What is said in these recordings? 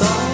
ส่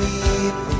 มื่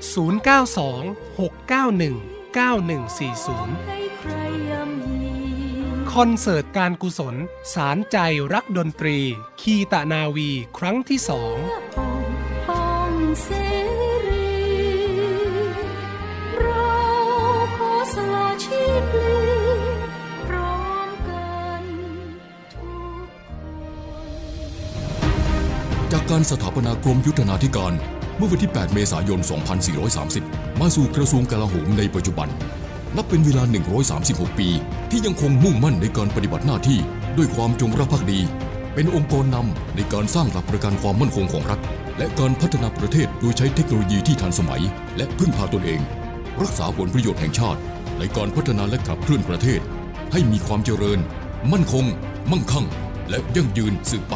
092 691 9140ให้ใครย่ำยีคอนเสิร์ตการกุศล สารใจรักดนตรี คีตะนาวีครั้งที่สองจากการสถาปนากรมยุทธนาธิการ เมื่อวันที่ 8 เมษายน 2430 มาสู่กระทรวงกลาโหมในปัจจุบัน นับเป็นเวลา 136 ปี ที่ยังคงมุ่งมั่นในการปฏิบัติหน้าที่ด้วยความจงรักภักดี เป็นองค์กรนำในการสร้างหลักประกันความมั่นคงของรัฐ และการพัฒนาประเทศโดยใช้เทคโนโลยีที่ทันสมัย และพึ่งพาตนเอง รักษาผลประโยชน์แห่งชาติ ในการพัฒนาและขับเคลื่อนประเทศ ให้มีความเจริญ มั่นคง มั่งคั่ง และยั่งยืนสืบไป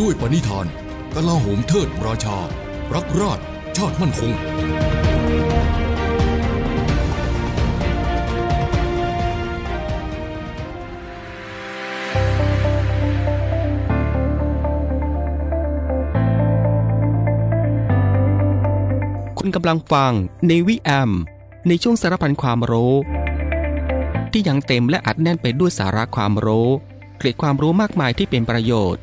ด้วยปณิธานกลาโหมเทิดราชา รักราชชาติมั่นคง คุณกำลังฟังในวิแอม ในช่วงสารพันความรู้ ที่ยังเต็มและอัดแน่นไปด้วยสาระความรู้ เกร็ดความรู้มากมายที่เป็นประโยชน์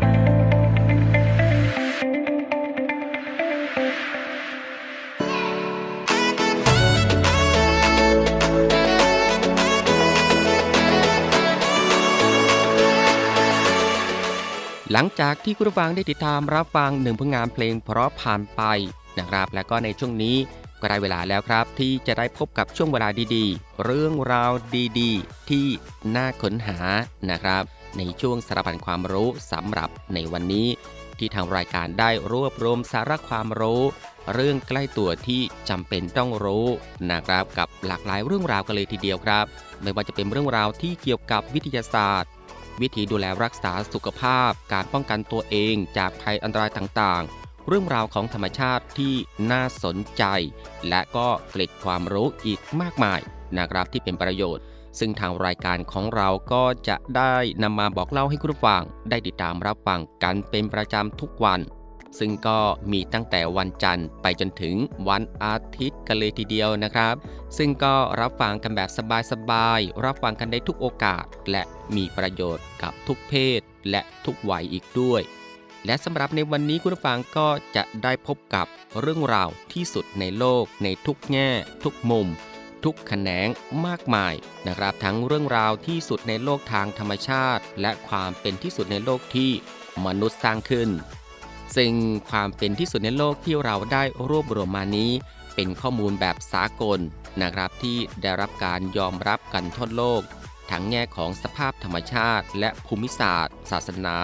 หลังจากที่คุณผู้ฟังได้ติดตามรับฟังหนึ่งผลงานเพลงเพราะผ่านไปนะครับ และก็ในช่วงนี้ก็ได้เวลาแล้วครับ ที่จะได้พบกับช่วงเวลาดีๆ เรื่องราวดีๆ ที่น่าค้นหานะครับ ในช่วงสารพันความรู้สำหรับในวันนี้ ที่ทางรายการได้รวบรวมสาระความรู้ เรื่องใกล้ตัวที่จำเป็นต้องรู้นะครับกับหลากหลายเรื่องราวกันเลยทีเดียวครับ ไม่ว่าจะเป็นเรื่องราวที่เกี่ยวกับวิทยาศาสตร์ วิธีดูแลรักษาสุขภาพ การป้องกันตัวเองจากภัยอันตรายต่างๆ เรื่องราวของธรรมชาติที่น่าสนใจ และก็เกล็ดความรู้อีกมากมายนะครับที่เป็นประโยชน์ ซึ่งทางรายการของเราก็จะได้นำมาบอกเล่าให้คุณฟัง ได้ติดตามรับฟังกันเป็นประจำทุกวัน ซึ่งก็มีตั้งแต่วันจันทร์ไปจนถึงวันอาทิตย์กันเลยทีเดียวนะครับ ซึ่งก็รับฟังกันแบบสบายๆ รับฟังกันได้ทุกโอกาส และมีประโยชน์กับทุกเพศ และทุกวัยอีกด้วย และสำหรับในวันนี้คุณฟังก็จะได้พบกับเรื่องราวที่สุดในโลกในทุกแง่ ทุกมุม ทุกแขนงมากมายนะครับ ทั้งเรื่องราวที่สุดในโลกทางธรรมชาติ และความเป็นที่สุดในโลกที่มนุษย์สร้างขึ้น ซึ่งความเป็นที่สุดในโลกที่เราได้รวบรวมมานี้ เป็นข้อมูลแบบสากลนะครับที่ได้รับการยอมรับกันทั่วโลก ทั้งแง่ของสภาพธรรมชาติ และภูมิศาสตร์ ศาสนา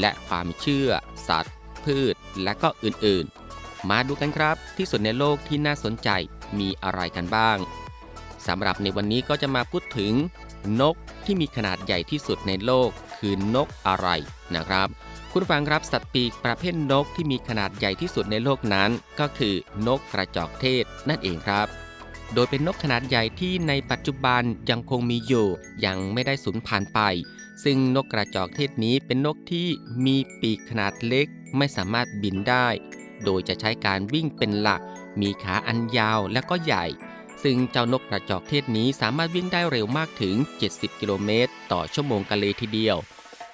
และความเชื่อ สัตว์ พืช และก็อื่นๆ มาดูกันครับ ที่สุดในโลกที่น่าสนใจมีอะไรกันบ้างสำหรับในวันนี้ก็จะมาพูดถึง นกที่มีขนาดใหญ่ที่สุดในโลกคือนกอะไรนะครับ คุณฟังครับสัตว์ปีกประเภทนกที่มีขนาดใหญ่ที่สุดในโลกนั้น ก็คือนกกระจอกเทศนั่นเองครับ โดยเป็นนกขนาดใหญ่ที่ในปัจจุบันยังคงมีอยู่ ยังไม่ได้สูญพันธุ์ไป ซึ่งนกกระจอกเทศนี้เป็นนกที่มีปีกขนาดเล็ก ไม่สามารถบินได้ โดยจะใช้การวิ่งเป็นหลัก มีขาอันยาวและก็ใหญ่ ซึ่งเจ้านกกระจอกเทศนี้สามารถวิ่งได้เร็วมากถึง 70 กิโลเมตรต่อชั่วโมงกันเลยทีเดียว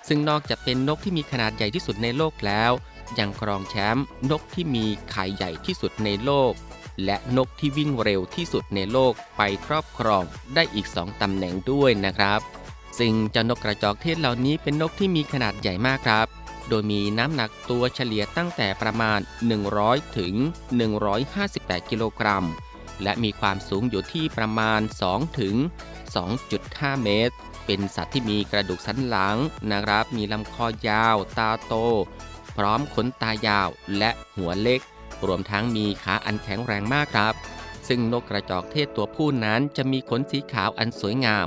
ซึ่งนอกจากเป็นนกที่มีขนาดใหญ่ที่สุดในโลกแล้ว ยังครองแชมป์นกที่มีไข่ใหญ่ที่สุดในโลก และนกที่วิ่งเร็วที่สุดในโลกไปครอบครองได้อีก 2ตำแหน่งด้วยนะครับซึ่งเจ้านกกระจอกเทศเหล่านี้เป็นนกที่มีขนาดใหญ่มากครับ โดยมีน้ำหนักตัวเฉลี่ยตั้งแต่ประมาณ 100 ถึง 158 กิโลกรัม และมีความสูงอยู่ที่ประมาณ 2 ถึง 2.5 เมตร เป็นสัตว์ที่มีกระดูกสันหลังนะครับ มีลำคอยาว ตาโต พร้อมขนตายาวและหัวเล็ก รวมทั้งมีขาอันแข็งแรงมากครับ ซึ่งนกกระจอกเทศตัวผู้นั้นจะมีขนสีขาวอันสวยงาม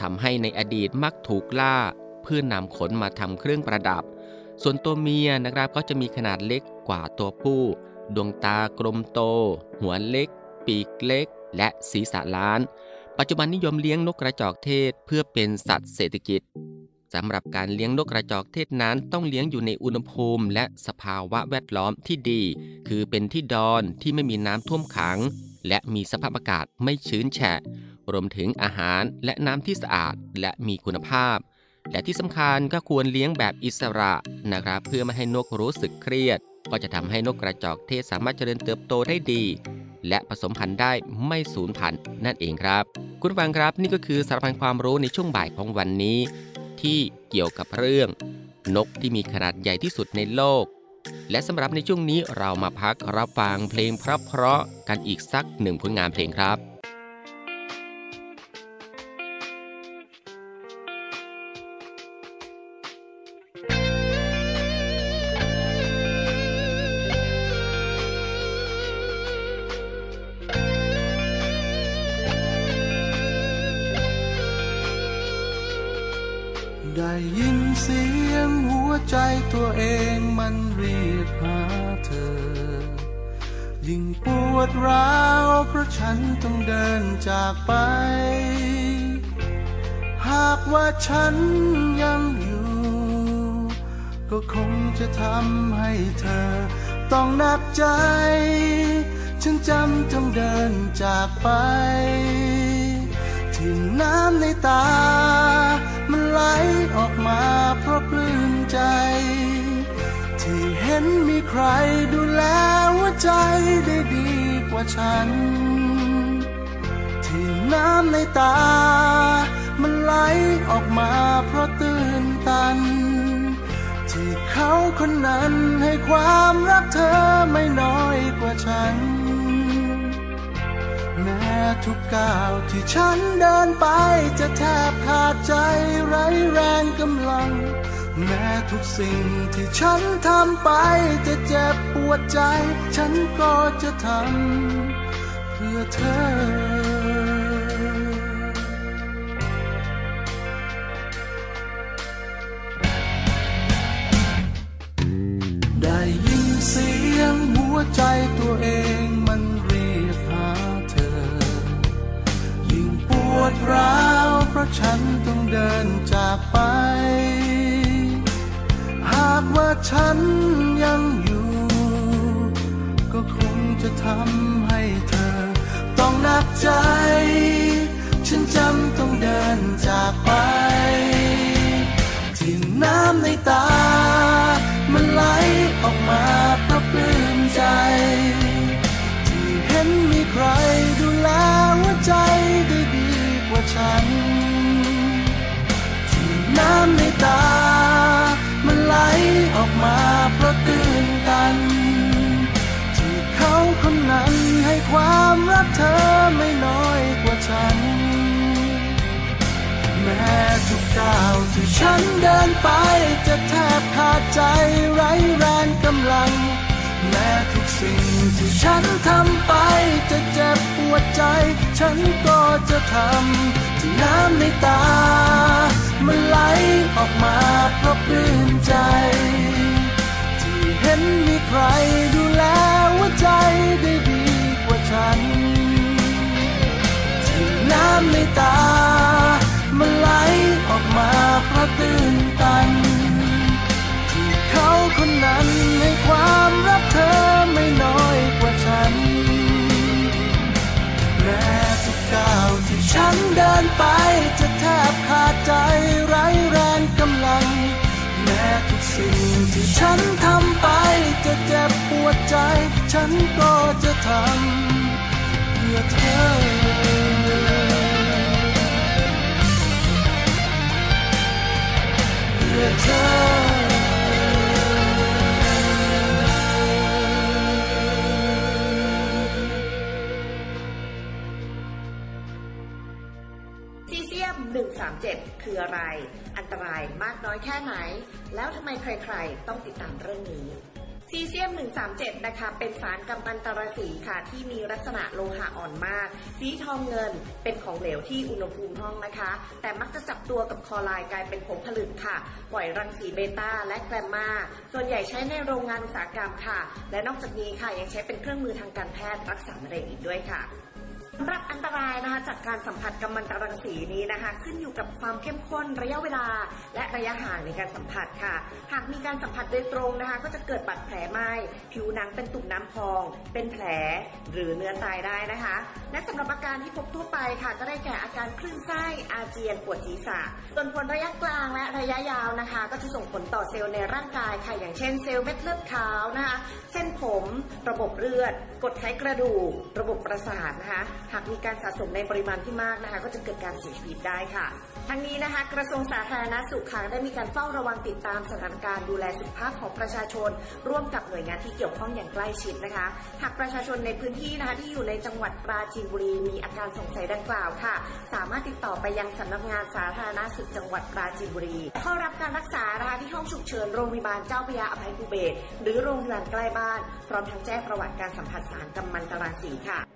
ทำให้ในอดีตมักถูกล่า เพื่อนำขนมาทำเครื่องประดับ ส่วนตัวเมียนะครับก็จะมีขนาดเล็กกว่าตัวผู้ ดวงตากลมโต หัวเล็ก ปีกเล็ก และศีรษะล้าน ปัจจุบันนิยมเลี้ยงนกกระจอกเทศเพื่อเป็นสัตว์เศรษฐกิจสำหรับการเลี้ยงนกกระจอกเทศนั้นต้องเลี้ยงอยู่ในอุณหภูมิ และสภาวะแวดล้อมที่ดี คือเป็นที่ดอนที่ไม่มีน้ำท่วมขัง และมีสภาพอากาศไม่ชื้นแฉะ รวมถึงอาหารและน้ำที่สะอาดและมีคุณภาพ และที่สำคัญก็ควรเลี้ยงแบบอิสระนะครับ เพื่อไม่ให้นกรู้สึกเครียด ก็จะทำให้นกกระจอกเทศสามารถเจริญเติบโตได้ดี และผสมพันธุ์ได้ไม่สูญพันธุ์นั่นเองครับ คุณฟังครับนี่ก็คือสารพันความรู้ในช่วงบ่ายของวันนี้ ที่เกี่ยวกับเรื่อง นกที่มีขนาดใหญ่ที่สุดในโลก และสำหรับในช่วงนี้เรามาพักรับฟังเพลงเพราะๆกันอีกสักหนึ่งผลงานเพลงครับ ใจ ที่เห็นมีใครดูแลหัวใจได้ดีกว่าฉัน ที่น้ำในตา มันไหลออกมาเพราะตื่นตัน ที่เขาคนนั้นให้ความรักเธอไม่น้อยกว่าฉันแม้ทุกก้าวที่ฉันเดินไปจะแทบขาดใจไร้แรงกำลัง แม้ทุกสิ่งที่ฉันทำไปจะเจ็บปวดใจ ฉันก็จะทำเพื่อเธอได้ยินเสียงหัวใจตัวเองมันเรียกหาเธอ ยิ่งปวดร้าวเพราะฉันต้องเดินจาก ฉันยังอยู่ ก็คงจะทำให้เธอ ต้องหนักใจ ฉันจำต้องเดินจากไป ที่น้ำในตา ความรักเธอไม่น้อยกว่าฉัน แม้ทุกก้าวที่ฉันเดินไปจะแทบขาดใจไร้แรงกำลัง แม้ทุกสิ่งที่ฉันทำไปจะเจ็บปวดใจ ฉันก็จะทำที่น้ำในตา มันไหลออกมาเพราะปลื้มใจ ที่เห็นมีใครดูำในตา มันไหลออกมาเพราะตื่นตัน ที่เขาคนนั้นให้ความรักเธอไม่น้อยกว่าฉัน แม้ทุกก้าวที่ฉันเดินไปจะแทบขาดใจไร้แรงกำลัง แม้ทุกสิ่งที่ฉันทำไปจะเจ็บปวดใจ ฉันก็จะทำเพื่อเธอ พื่อเธอซีเซียม137 คืออะไร อันตรายมากน้อยแค่ไหน แล้วทำไมใครๆ ต้องติดตามเรื่องนี้ ซีเซียม 137 นะคะ เป็นสารกำมันตรสีค่ะ ที่มีลักษณะโลหะอ่อนมาก สีทองเงินเป็นของเหลวที่อุณหภูมิห้องนะคะ แต่มักจะจับตัวกับคลอไรด์กลายเป็นผงผลึกค่ะ ปล่อยรังสีเบต้าและแกรมมาส่วนใหญ่ใช้ในโรงงานอุตสาหกรรมค่ะ และนอกจากนี้ค่ะยังใช้เป็นเครื่องมือทางการแพทย์รักษามะเร็งอีกด้วยค่ะ สำหรับอันตรายนะคะจากการสัมผัสกัมมันตรังสีนี้นะคะ ขึ้นอยู่กับความเข้มข้นระยะเวลา และระยะห่างในการสัมผัสค่ะ หากมีการสัมผัสโดยตรงนะคะ ก็จะเกิดบาดแผลไหม้ผิวหนังเป็นตุ่มน้ำพอง เป็นแผลหรือเนื้อตายได้นะคะ และสำหรับอาการที่พบทั่วไปค่ะ ก็ได้แก่อาการคลื่นไส้อาเจียนปวดศีรษะส่วนผลระยะกลางและระยะยาวนะคะ ก็จะส่งผลต่อเซลล์ในร่างกายค่ะอย่างเช่นเซลล์เม็ดเลือดขาวนะคะ เส้นผม ระบบเลือดกดไขกระดูก ระบบประสาทนะคะหากมีการสะสมในปริมาณที่มากนะคะ ก็จะเกิดการเสียชีวิตได้ค่ะ ทั้งนี้นะคะ กระทรวงสาธารณสุขค่ะได้มีการเฝ้าระวังติดตามสถานการณ์ดูแลสุขภาพของประชาชน ร่วมกับหน่วยงานที่เกี่ยวข้องอย่างใกล้ชิดนะคะ หากประชาชนในพื้นที่นะคะที่อยู่ในจังหวัดปราจีนบุรีมีอาการสงสัยดังกล่าวค่ะ สามารถติดต่อไปยังสำนักงานสาธารณสุขจังหวัดปราจีนบุรีเข้ารับการรักษานะคะที่ห้องฉุกเฉินโรงพยาบาลเจ้าพระยาอภัยภูเบศหรือโรงพยาบาลใกล้บ้าน พร้อมทั้งแจ้งประวัติการสัมผัสสารกำมันตรังสีค่ะ